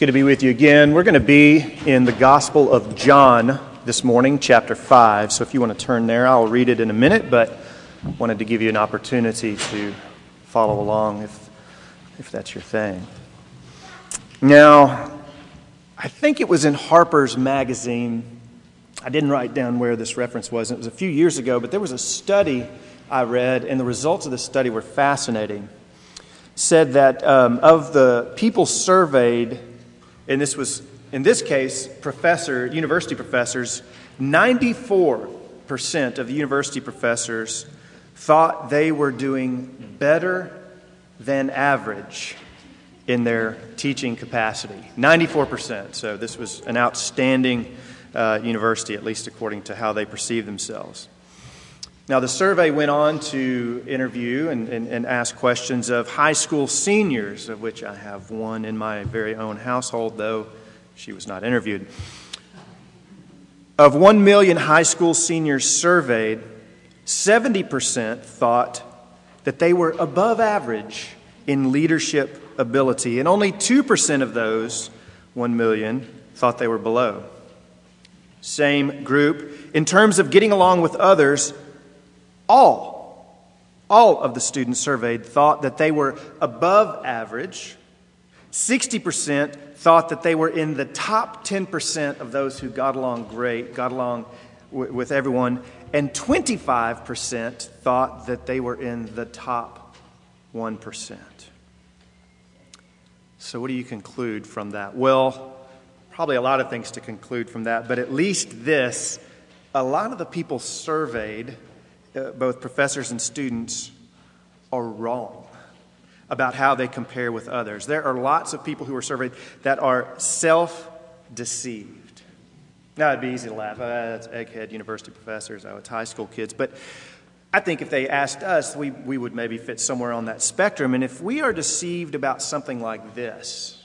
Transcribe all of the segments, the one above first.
good to be with you again. We're going to be in the Gospel of John this morning, chapter 5. So if you want to turn there, I'll read it in a minute, but wanted to give you an opportunity to follow along if, if that's your thing. Now, I think it was in Harper's Magazine. I didn't write down where this reference was. It was a few years ago, but there was a study I read, and the results of the study were fascinating. Said that um, of the people surveyed and this was, in this case, professor, university professors, 94% of the university professors thought they were doing better than average in their teaching capacity. 94%. So this was an outstanding uh, university, at least according to how they perceive themselves. Now, the survey went on to interview and, and, and, ask questions of high school seniors, of which I have one in my very own household, though she was not interviewed. Of 1 million high school seniors surveyed, 70% thought that they were above average in leadership ability, and only 2% of those 1 million thought they were below. Same group. In terms of getting along with others, all, all of the students surveyed thought that they were above average. 60% thought that they were in the top 10% of those who got along great, got along w- with everyone, and 25% thought that they were in the top 1%. So, what do you conclude from that? Well, probably a lot of things to conclude from that, but at least this a lot of the people surveyed uh, both professors and students, are wrong about how they compare with others. There are lots of people who are surveyed that are self deceived. Now, it'd be easy to laugh. Oh, that's egghead university professors. Oh, it's high school kids. But I think if they asked us, we, we would maybe fit somewhere on that spectrum. And if we are deceived about something like this,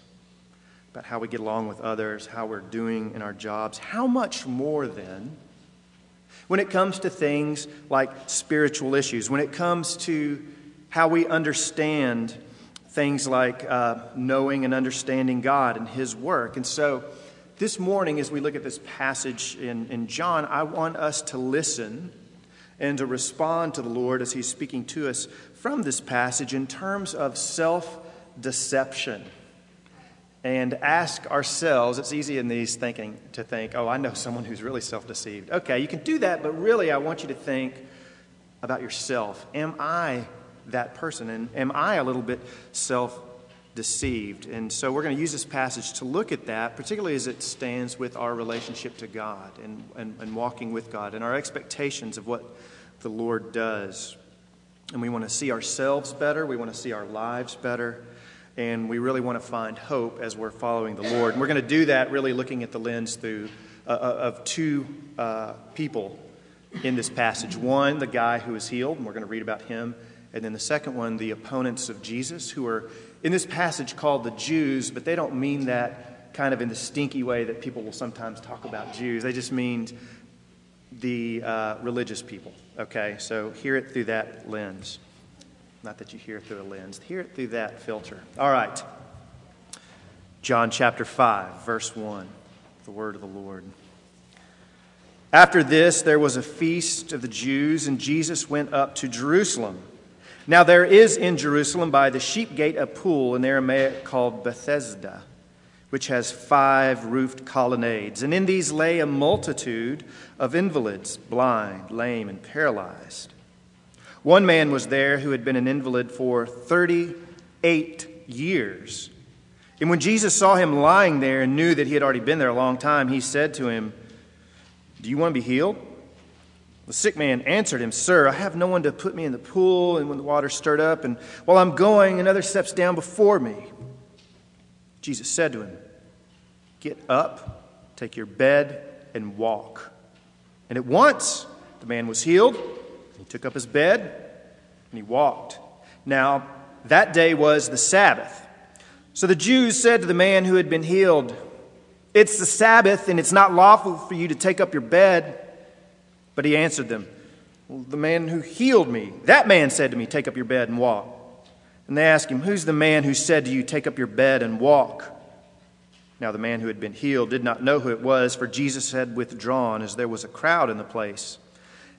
about how we get along with others, how we're doing in our jobs, how much more then when it comes to things like spiritual issues, when it comes to how we understand things like uh, knowing and understanding God and His work. And so, this morning, as we look at this passage in, in John, I want us to listen and to respond to the Lord as He's speaking to us from this passage in terms of self deception and ask ourselves it's easy in these thinking to think oh i know someone who's really self-deceived. Okay you can do that but really i want you to think about yourself. Am i that person? And am i a little bit self-deceived? And so we're going to use this passage to look at that particularly as it stands with our relationship to god and, and, and walking with god and our expectations of what the lord does. And we want to see ourselves better. We want to see our lives better and we really want to find hope as we're following the Lord. And we're going to do that really looking at the lens through uh, uh, of two uh, people in this passage. One, the guy who is healed, and we're going to read about him. And then the second one, the opponents of Jesus, who are in this passage called the Jews, but they don't mean that kind of in the stinky way that people will sometimes talk about Jews. They just mean the uh, religious people. Okay, so hear it through that lens. Not that you hear through a lens, hear it through that filter. All right. John chapter 5, verse 1, the word of the Lord. After this, there was a feast of the Jews, and Jesus went up to Jerusalem. Now, there is in Jerusalem by the sheep gate a pool in Aramaic called Bethesda, which has five roofed colonnades. And in these lay a multitude of invalids, blind, lame, and paralyzed. One man was there who had been an invalid for 38 years. And when Jesus saw him lying there and knew that he had already been there a long time, he said to him, Do you want to be healed? The sick man answered him, Sir, I have no one to put me in the pool, and when the water stirred up, and while I'm going, another steps down before me. Jesus said to him, Get up, take your bed, and walk. And at once the man was healed he took up his bed and he walked. Now, that day was the Sabbath. So the Jews said to the man who had been healed, It's the Sabbath, and it's not lawful for you to take up your bed. But he answered them, well, The man who healed me, that man said to me, Take up your bed and walk. And they asked him, Who's the man who said to you, Take up your bed and walk? Now, the man who had been healed did not know who it was, for Jesus had withdrawn, as there was a crowd in the place.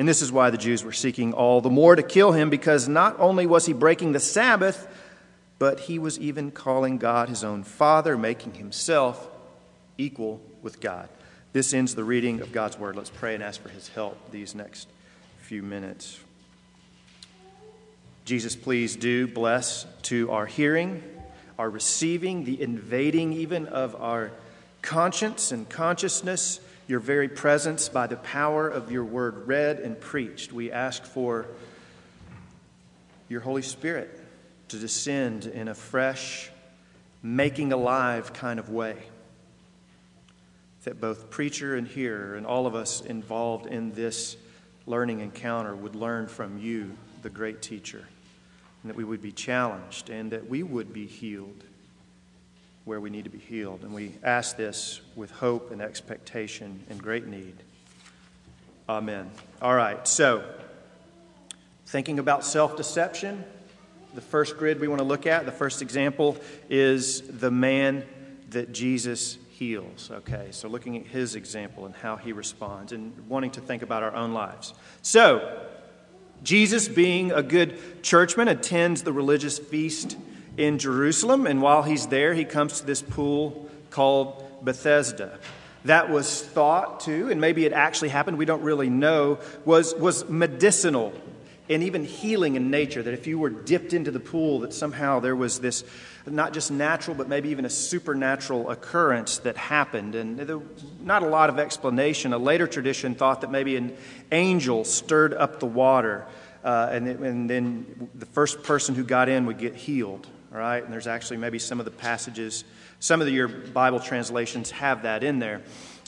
And this is why the Jews were seeking all the more to kill him, because not only was he breaking the Sabbath, but he was even calling God his own Father, making himself equal with God. This ends the reading of God's Word. Let's pray and ask for his help these next few minutes. Jesus, please do bless to our hearing our receiving, the invading even of our conscience and consciousness, your very presence by the power of your word read and preached. We ask for your Holy Spirit to descend in a fresh, making alive kind of way. That both preacher and hearer and all of us involved in this learning encounter would learn from you, the great teacher and that we would be challenged and that we would be healed where we need to be healed. And we ask this with hope and expectation and great need. Amen. All right, so thinking about self deception, the first grid we want to look at, the first example is the man that Jesus heals. Okay, so looking at his example and how he responds and wanting to think about our own lives. So, Jesus, being a good churchman, attends the religious feast in Jerusalem, and while he's there, he comes to this pool called Bethesda. That was thought to, and maybe it actually happened, we don't really know, was, was medicinal and even healing in nature. That if you were dipped into the pool, that somehow there was this not just natural, but maybe even a supernatural occurrence that happened. And there, not a lot of explanation. A later tradition thought that maybe an angel stirred up the water, uh, and, and then the first person who got in would get healed. All right, and there's actually maybe some of the passages, some of the, your Bible translations have that in there.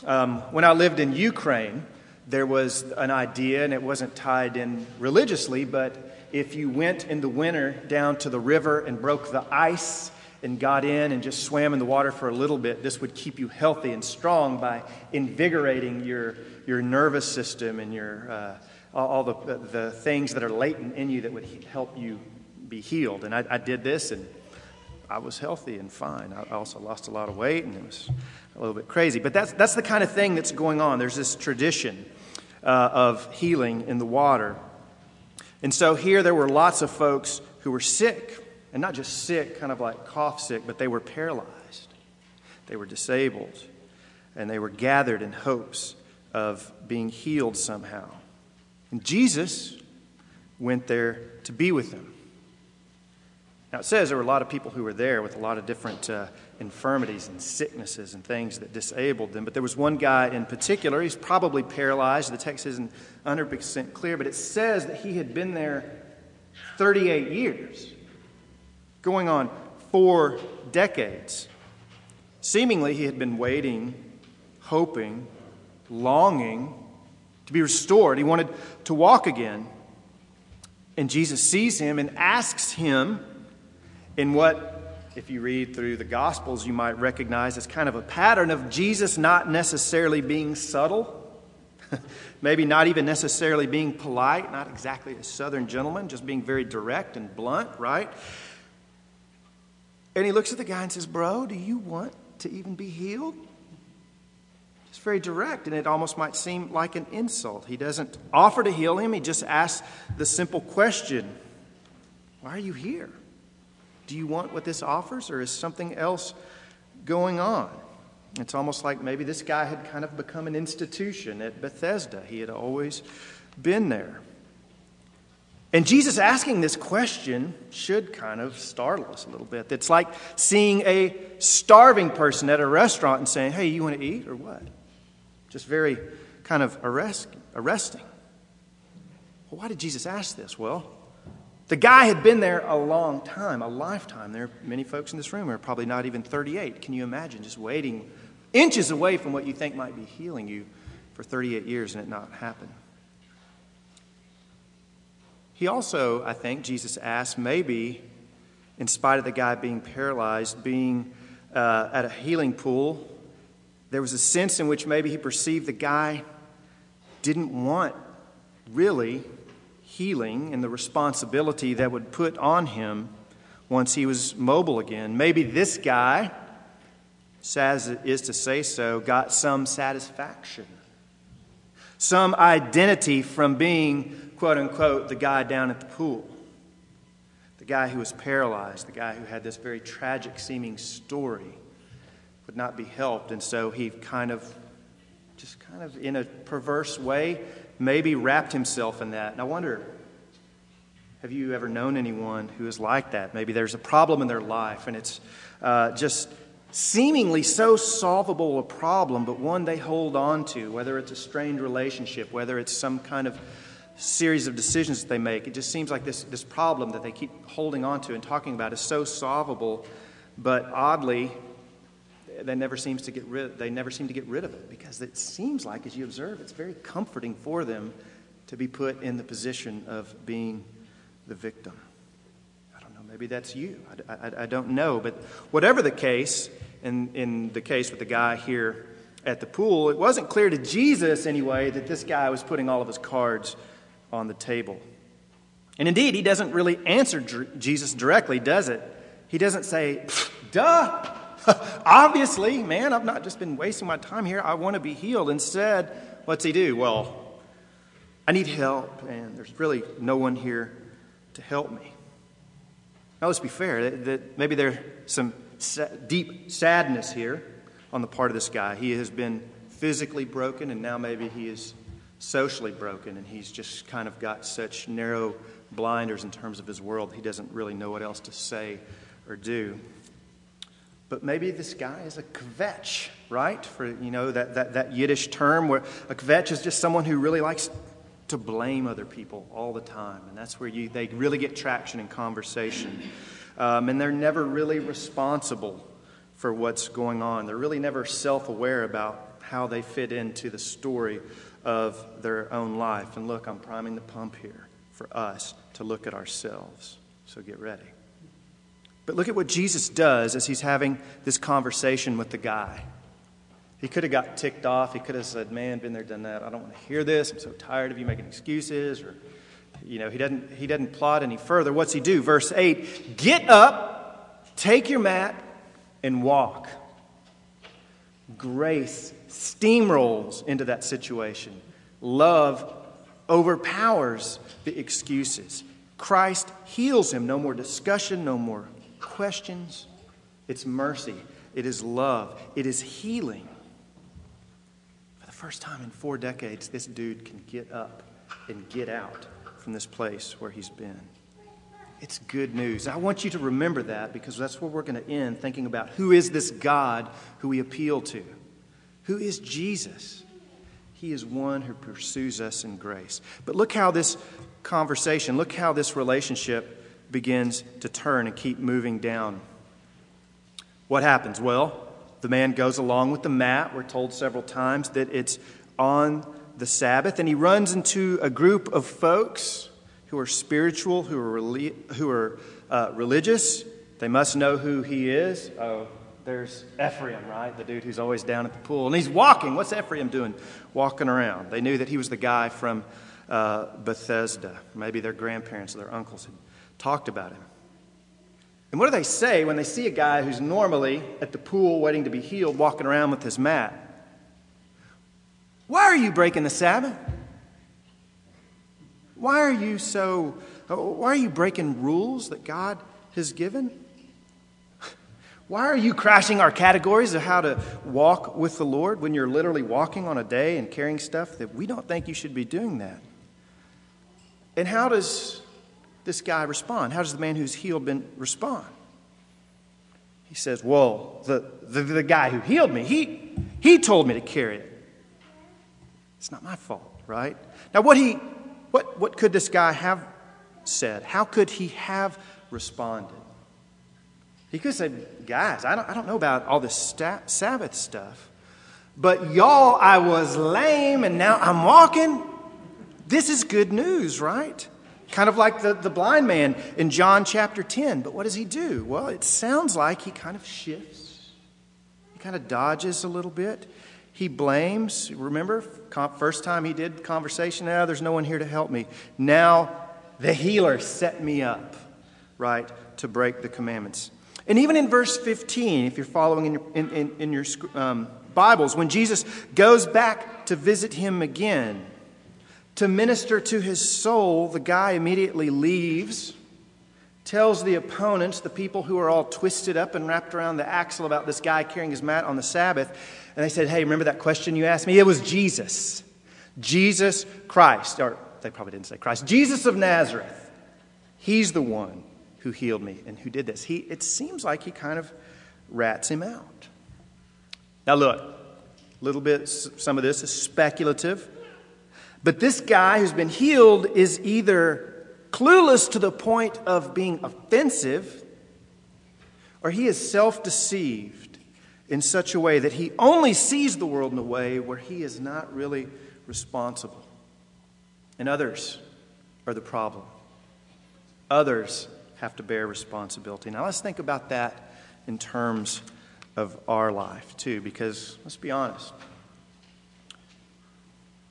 Um, when I lived in Ukraine, there was an idea, and it wasn't tied in religiously, but if you went in the winter down to the river and broke the ice and got in and just swam in the water for a little bit, this would keep you healthy and strong by invigorating your, your nervous system and your, uh, all the, the things that are latent in you that would help you be healed. And I, I did this, and I was healthy and fine. I also lost a lot of weight, and it was a little bit crazy. But that's, that's the kind of thing that's going on. There's this tradition uh, of healing in the water. And so here there were lots of folks who were sick, and not just sick, kind of like cough sick, but they were paralyzed. They were disabled, and they were gathered in hopes of being healed somehow. And Jesus went there to be with them. Now, it says there were a lot of people who were there with a lot of different uh, infirmities and sicknesses and things that disabled them. But there was one guy in particular, he's probably paralyzed. The text isn't 100% clear, but it says that he had been there 38 years, going on four decades. Seemingly, he had been waiting, hoping, longing to be restored. He wanted to walk again. And Jesus sees him and asks him, in what, if you read through the Gospels, you might recognize as kind of a pattern of Jesus not necessarily being subtle, maybe not even necessarily being polite, not exactly a southern gentleman, just being very direct and blunt, right? And he looks at the guy and says, Bro, do you want to even be healed? It's very direct, and it almost might seem like an insult. He doesn't offer to heal him, he just asks the simple question Why are you here? Do you want what this offers, or is something else going on? It's almost like maybe this guy had kind of become an institution at Bethesda. He had always been there. And Jesus asking this question should kind of startle us a little bit. It's like seeing a starving person at a restaurant and saying, Hey, you want to eat or what? Just very kind of arrest, arresting. Well, why did Jesus ask this? Well, the guy had been there a long time, a lifetime. There are many folks in this room who are probably not even 38. Can you imagine just waiting inches away from what you think might be healing you for 38 years and it not happen. He also, I think, Jesus asked, maybe in spite of the guy being paralyzed, being uh, at a healing pool, there was a sense in which maybe he perceived the guy didn't want really healing and the responsibility that would put on him once he was mobile again. Maybe this guy, as it is to say so, got some satisfaction, some identity from being, quote unquote, the guy down at the pool, the guy who was paralyzed, the guy who had this very tragic seeming story would not be helped. And so he kind of, just kind of in a perverse way, maybe wrapped himself in that. And I wonder, have you ever known anyone who is like that? Maybe there's a problem in their life and it's uh, just seemingly so solvable a problem, but one they hold on to, whether it's a strained relationship, whether it's some kind of series of decisions that they make. It just seems like this, this problem that they keep holding on to and talking about is so solvable, but oddly, they never seems to get rid they never seem to get rid of it because it seems like as you observe it's very comforting for them to be put in the position of being the victim. I don't know maybe that's you. I, I, I don't know but whatever the case in, in the case with the guy here at the pool it wasn't clear to jesus anyway that this guy was putting all of his cards on the table. And indeed he doesn't really answer jesus directly does it? He doesn't say duh Obviously, man, I've not just been wasting my time here. I want to be healed. Instead, what's he do? Well, I need help, and there's really no one here to help me. Now, let's be fair. That, that maybe there's some sa- deep sadness here on the part of this guy. He has been physically broken, and now maybe he is socially broken, and he's just kind of got such narrow blinders in terms of his world, he doesn't really know what else to say or do. But maybe this guy is a kvetch, right? For, you know, that, that, that Yiddish term where a kvetch is just someone who really likes to blame other people all the time. And that's where you, they really get traction in conversation. Um, and they're never really responsible for what's going on. They're really never self aware about how they fit into the story of their own life. And look, I'm priming the pump here for us to look at ourselves. So get ready. But look at what Jesus does as he's having this conversation with the guy. He could have got ticked off. He could have said, Man, been there, done that. I don't want to hear this. I'm so tired of you making excuses. Or, you know, he doesn't, he doesn't plot any further. What's he do? Verse 8 Get up, take your mat, and walk. Grace steamrolls into that situation. Love overpowers the excuses. Christ heals him. No more discussion, no more questions, it's mercy, it is love, it is healing. For the first time in four decades, this dude can get up and get out from this place where he's been. It's good news. I want you to remember that because that's where we're going to end thinking about who is this God who we appeal to? Who is Jesus? He is one who pursues us in grace. But look how this conversation, look how this relationship begins to turn and keep moving down. What happens? Well, the man goes along with the mat. We're told several times that it's on the Sabbath, and he runs into a group of folks who are spiritual, who are, who are uh, religious. They must know who he is. Oh, there's Ephraim, right? The dude who's always down at the pool. And he's walking. What's Ephraim doing? Walking around. They knew that he was the guy from uh, Bethesda. Maybe their grandparents or their uncles had talked about him. And what do they say when they see a guy who's normally at the pool waiting to be healed walking around with his mat? Why are you breaking the Sabbath? Why are you so, uh, why are you breaking rules that God has given? Why are you crashing our categories of how to walk with the Lord when you're literally walking on a day and carrying stuff that we don't think you should be doing that? And how does this guy respond? How does the man who's healed been respond? He says, Well, the, the, the guy who healed me, he, he told me to carry it. It's not my fault, right? Now, what, he, what, what could this guy have said? How could he have responded? He could said, Guys, I don't, I don't know about all this sta- Sabbath stuff, But y'all, I was lame and now I'm walking. This is good news, right? Kind of like the, the blind man in John chapter 10. But what does he do? Well, it sounds like he kind of shifts, he kind of dodges a little bit. He blames. Remember, first time he did conversation, now there's no one here to help me. Now the healer set me up, right, to break the commandments. And even in verse 15, if you're following in your, in, in, in your um, Bibles, when Jesus goes back to visit him again, to minister to his soul, the guy immediately leaves, tells the opponents, the people who are all twisted up and wrapped around the axle about this guy carrying his mat on the Sabbath, and they said, Hey, remember that question you asked me? It was Jesus. Jesus Christ. Or they probably didn't say Christ. Jesus of Nazareth. He's the one who healed me and who did this. He, it seems like he kind of rats him out. Now, look, a little bit, some of this is speculative. But this guy who's been healed is either clueless to the point of being offensive, or he is self deceived in such a way that he only sees the world in a way where he is not really responsible. And others are the problem. Others have to bear responsibility. Now, let's think about that in terms of our life, too, because let's be honest.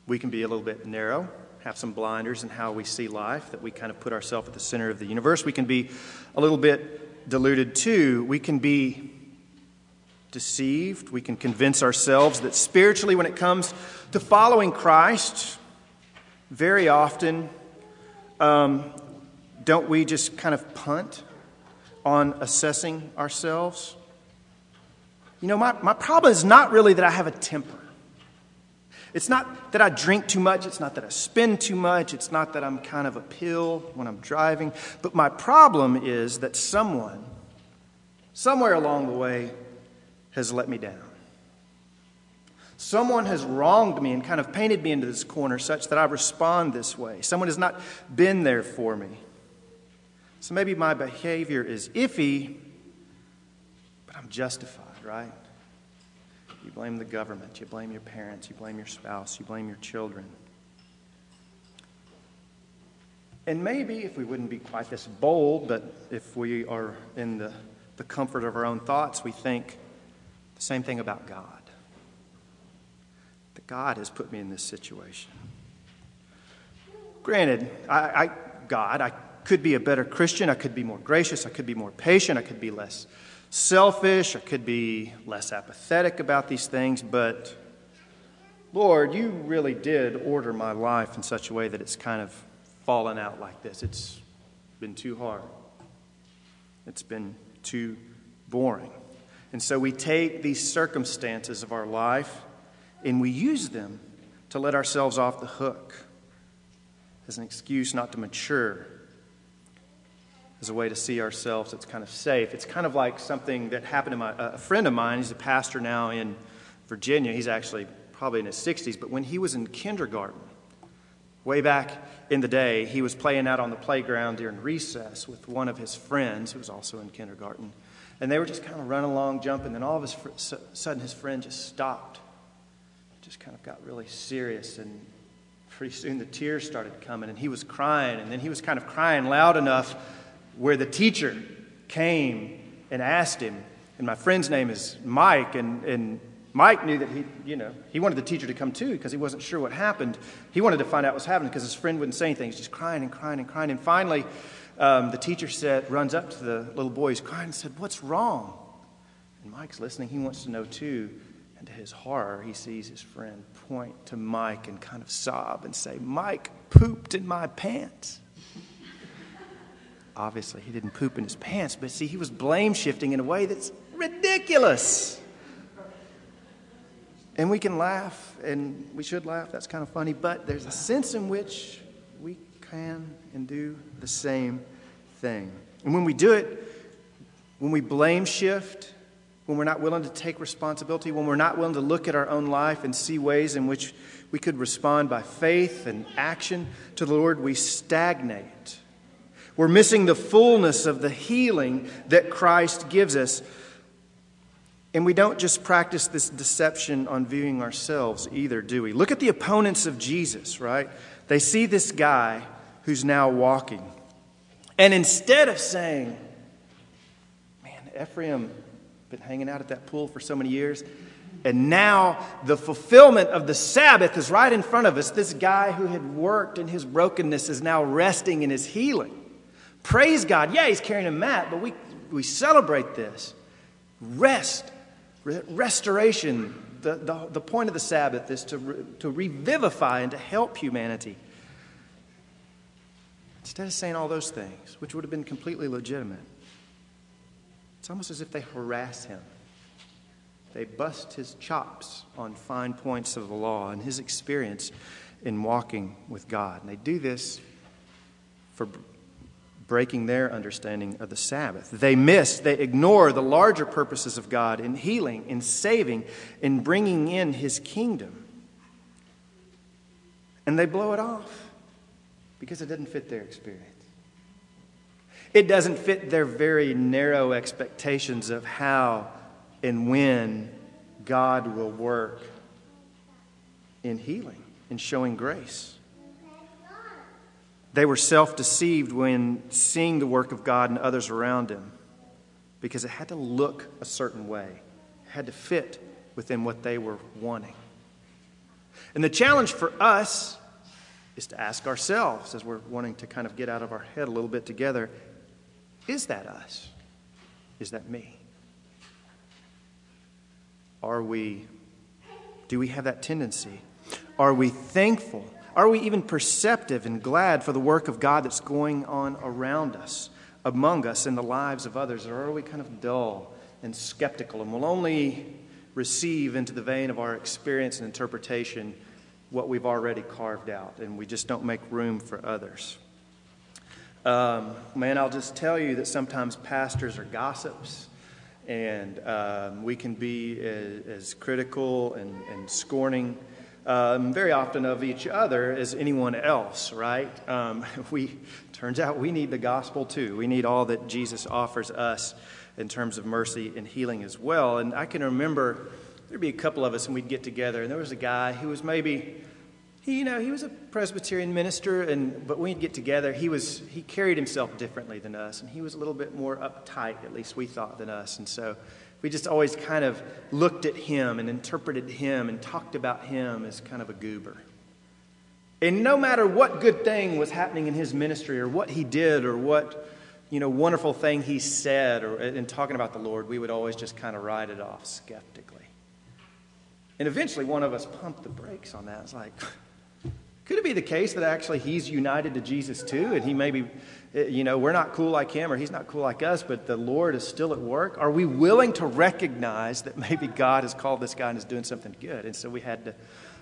We can be a little bit narrow, have some blinders in how we see life, that we kind of put ourselves at the center of the universe. We can be a little bit deluded, too. We can be deceived. We can convince ourselves that spiritually, when it comes to following Christ, very often, um, don't we just kind of punt on assessing ourselves? You know, my, my problem is not really that I have a temper. It's not that I drink too much. It's not that I spend too much. It's not that I'm kind of a pill when I'm driving. But my problem is that someone, somewhere along the way, has let me down. Someone has wronged me and kind of painted me into this corner such that I respond this way. Someone has not been there for me. So maybe my behavior is iffy, but I'm justified, right? You blame the government, you blame your parents, you blame your spouse, you blame your children. And maybe if we wouldn't be quite this bold, but if we are in the, the comfort of our own thoughts, we think the same thing about God. That God has put me in this situation. Granted, I, I God, I could be a better Christian. I could be more gracious. I could be more patient. I could be less selfish. I could be less apathetic about these things. But Lord, you really did order my life in such a way that it's kind of fallen out like this. It's been too hard, it's been too boring. And so we take these circumstances of our life and we use them to let ourselves off the hook as an excuse not to mature as a way to see ourselves that's kind of safe. It's kind of like something that happened to my, a friend of mine. He's a pastor now in Virginia. He's actually probably in his 60s, but when he was in kindergarten, way back in the day, he was playing out on the playground during recess with one of his friends who was also in kindergarten. And they were just kind of running along, jumping. Then all of a sudden, his friend just stopped, just kind of got really serious. And pretty soon the tears started coming, and he was crying. And then he was kind of crying loud enough where the teacher came and asked him, and my friend's name is Mike, and, and Mike knew that he, you know, he wanted the teacher to come too because he wasn't sure what happened. He wanted to find out what was happening because his friend wouldn't say anything. He's just crying and crying and crying. And finally, um, the teacher said, runs up to the little boy who's crying and said, What's wrong? And Mike's listening. He wants to know too. And to his horror, he sees his friend point to Mike and kind of sob and say, Mike pooped in my pants obviously he didn't poop in his pants, but see, he was blame shifting in a way that's ridiculous. And we can laugh, and we should laugh, that's kind of funny, but there's a sense in which we can and do the same thing. And when we do it, when we blame shift, when we're not willing to take responsibility, when we're not willing to look at our own life and see ways in which we could respond by faith and action to the Lord, we stagnate we're missing the fullness of the healing that Christ gives us. And we don't just practice this deception on viewing ourselves either, do we? Look at the opponents of Jesus, right? They see this guy who's now walking. And instead of saying, man, Ephraim been hanging out at that pool for so many years, and now the fulfillment of the Sabbath is right in front of us. This guy who had worked in his brokenness is now resting in his healing. Praise God. Yeah, he's carrying a mat, but we, we celebrate this. Rest, restoration. The, the, the point of the Sabbath is to, re, to revivify and to help humanity. Instead of saying all those things, which would have been completely legitimate, it's almost as if they harass him. They bust his chops on fine points of the law and his experience in walking with God. And they do this for breaking their understanding of the Sabbath. They miss, they ignore the larger purposes of God in healing, in saving, in bringing in his kingdom. And they blow it off because it doesn't fit their experience. It doesn't fit their very narrow expectations of how and when God will work in healing, in showing grace. They were self deceived when seeing the work of God and others around them because it had to look a certain way, it had to fit within what they were wanting. And the challenge for us is to ask ourselves, as we're wanting to kind of get out of our head a little bit together, is that us? Is that me? Are we, do we have that tendency? Are we thankful? Are we even perceptive and glad for the work of God that's going on around us, among us, in the lives of others? Or are we kind of dull and skeptical and will only receive into the vein of our experience and interpretation what we've already carved out and we just don't make room for others? Um, man, I'll just tell you that sometimes pastors are gossips and um, we can be as, as critical and, and scorning um, very often of each other as anyone else, right? Um, we turns out we need the gospel too. We need all that Jesus offers us in terms of mercy and healing as well. And I can remember there'd be a couple of us and we'd get together, and there was a guy who was maybe he, you know, he was a Presbyterian minister, and but we'd get together, he was he carried himself differently than us, and he was a little bit more uptight, at least we thought, than us, and so we just always kind of looked at him and interpreted him and talked about him as kind of a goober. And no matter what good thing was happening in his ministry, or what he did, or what you know wonderful thing he said, or in talking about the Lord, we would always just kind of write it off skeptically. And eventually, one of us pumped the brakes on that. It's like. Could it be the case that actually he's united to Jesus too, and he maybe, eh, you know, we're not cool like him or he's not cool like us, but the Lord is still at work? Are we willing to recognize that maybe God has called this guy and is doing something good? And so we had to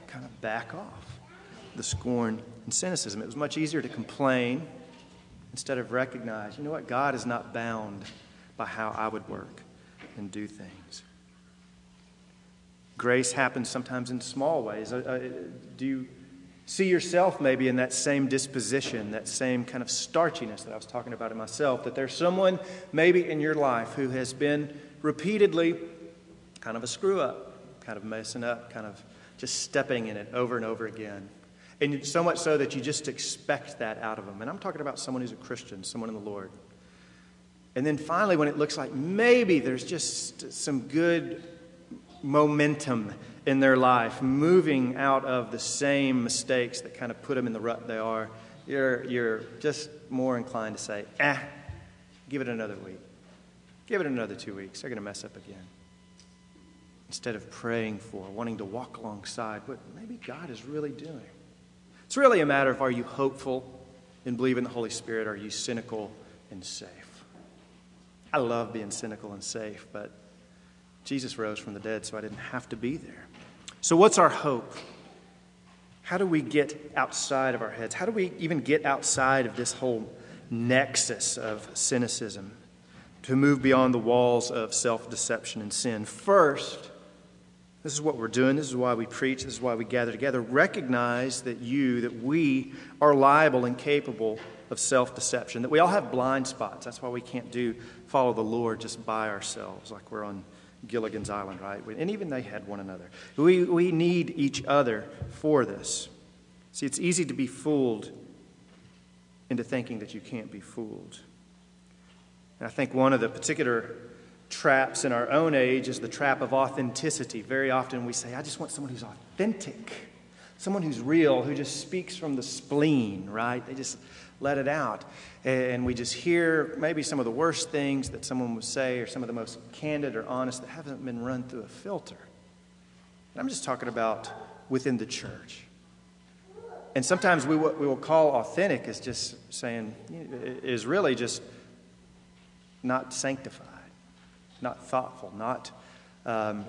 kind of back off the scorn and cynicism. It was much easier to complain instead of recognize, you know what, God is not bound by how I would work and do things. Grace happens sometimes in small ways. Uh, uh, do you see yourself maybe in that same disposition, that same kind of starchiness that I was talking about in myself, that there's someone maybe in your life who has been repeatedly kind of a screw up, kind of messing up, kind of just stepping in it over and over again. And so much so that you just expect that out of them. And I'm talking about someone who's a Christian, someone in the Lord. And then finally, when it looks like maybe there's just some good momentum in their life, moving out of the same mistakes that kind of put them in the rut they are, you're, you're just more inclined to say, ah, give it another week. Give it another two weeks. They're going to mess up again. Instead of praying for, wanting to walk alongside what maybe God is really doing. It's really a matter of are you hopeful and believe in the Holy Spirit? Are you cynical and safe? I love being cynical and safe, but Jesus rose from the dead, so I didn't have to be there. So, what's our hope? How do we get outside of our heads? How do we even get outside of this whole nexus of cynicism to move beyond the walls of self deception and sin? First, this is what we're doing. This is why we preach. This is why we gather together. Recognize that you, that we are liable and capable of self deception, that we all have blind spots. That's why we can't do follow the Lord just by ourselves, like we're on Gilligan's Island, right? And even they had one another. We, we need each other for this. See, it's easy to be fooled into thinking that you can't be fooled. And I think one of the particular traps in our own age is the trap of authenticity. Very often we say, I just want someone who's authentic, someone who's real, who just speaks from the spleen, right? They just let it out. And we just hear maybe some of the worst things that someone would say, or some of the most candid or honest that haven't been run through a filter. And I'm just talking about within the church. And sometimes we, what we will call authentic is just saying, is really just not sanctified, not thoughtful, not um,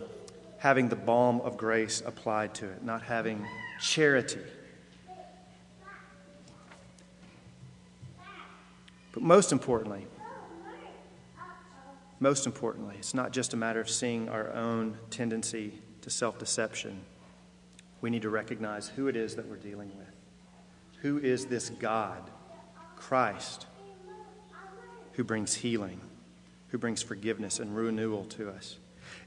having the balm of grace applied to it, not having charity. But most importantly, most importantly, it's not just a matter of seeing our own tendency to self deception. We need to recognize who it is that we're dealing with. Who is this God, Christ, who brings healing, who brings forgiveness and renewal to us?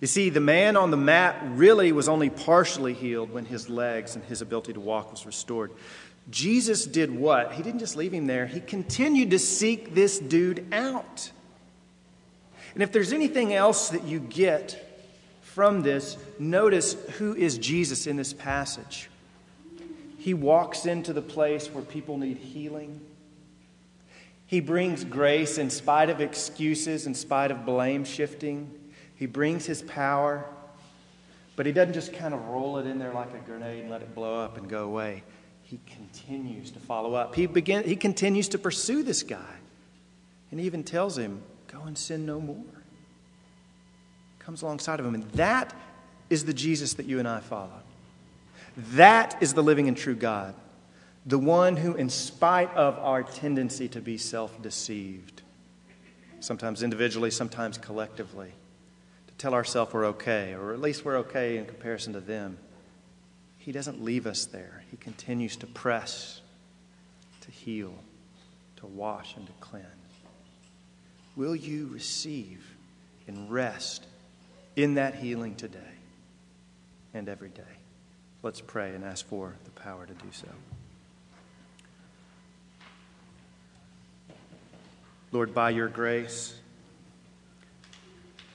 You see, the man on the mat really was only partially healed when his legs and his ability to walk was restored. Jesus did what? He didn't just leave him there, he continued to seek this dude out. And if there's anything else that you get from this, notice who is Jesus in this passage. He walks into the place where people need healing. He brings grace in spite of excuses, in spite of blame shifting. He brings his power, but he doesn't just kind of roll it in there like a grenade and let it blow up and go away. He continues to follow up. He, begin, he continues to pursue this guy. And he even tells him, Go and sin no more. Comes alongside of him. And that is the Jesus that you and I follow. That is the living and true God. The one who, in spite of our tendency to be self deceived, sometimes individually, sometimes collectively, tell ourselves we're okay, or at least we're okay in comparison to them, he doesn't leave us there. He continues to press, to heal, to wash, and to cleanse. Will you receive and rest in that healing today and every day? Let's pray and ask for the power to do so. Lord, by your grace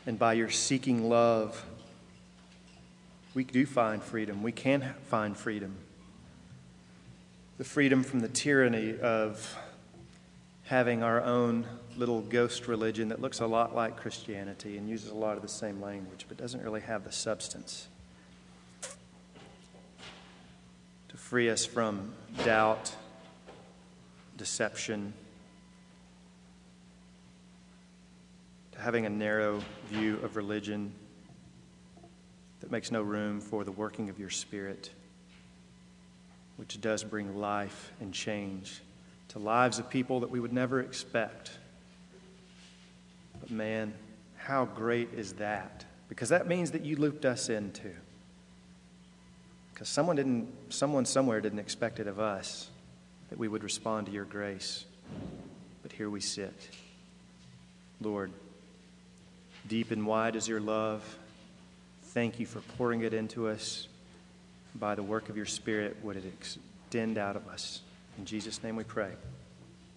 and by your seeking love, we do find freedom. We can find freedom. The freedom from the tyranny of having our own little ghost religion that looks a lot like Christianity and uses a lot of the same language, but doesn't really have the substance. To free us from doubt, deception, having a narrow view of religion that makes no room for the working of your Spirit, which does bring life and change to lives of people that we would never expect. But man, how great is that? Because that means that you looped us in too. Because someone didn't, someone somewhere didn't expect it of us that we would respond to your grace. But here we sit. Lord, deep and wide is your love Thank you for pouring it into us. By the work of your Spirit, would it extend out of us? In Jesus' name we pray.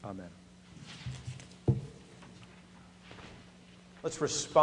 Amen. Let's respond.